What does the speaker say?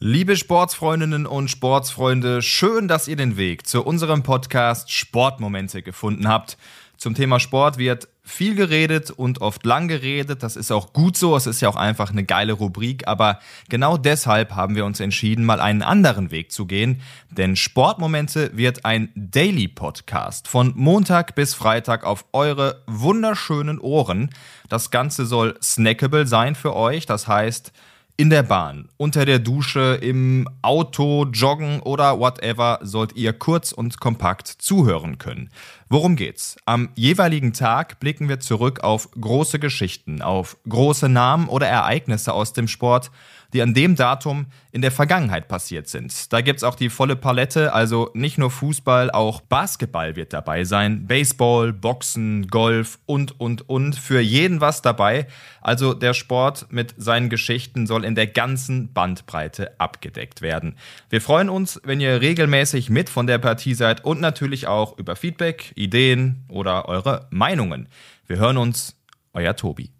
Liebe Sportsfreundinnen und Sportsfreunde, schön, dass ihr den Weg zu unserem Podcast Sportmomente gefunden habt. Zum Thema Sport wird viel geredet und oft lang geredet. Das ist auch gut so. Es ist ja auch einfach eine geile Rubrik. Aber genau deshalb haben wir uns entschieden, mal einen anderen Weg zu gehen. Denn Sportmomente wird ein Daily Podcast von Montag bis Freitag auf eure wunderschönen Ohren. Das Ganze soll snackable sein für euch. Das heißt, in der Bahn, unter der Dusche, im Auto, Joggen oder whatever sollt ihr kurz und kompakt zuhören können. Worum geht's? Am jeweiligen Tag blicken wir zurück auf große Geschichten, auf große Namen oder Ereignisse aus dem Sport die an dem Datum in der Vergangenheit passiert sind. Da gibt's auch die volle Palette, also nicht nur Fußball, auch Basketball wird dabei sein, Baseball, Boxen, Golf und, und, und. Für jeden was dabei. Also der Sport mit seinen Geschichten soll in der ganzen Bandbreite abgedeckt werden. Wir freuen uns, wenn ihr regelmäßig mit von der Partie seid und natürlich auch über Feedback, Ideen oder eure Meinungen. Wir hören uns, euer Tobi.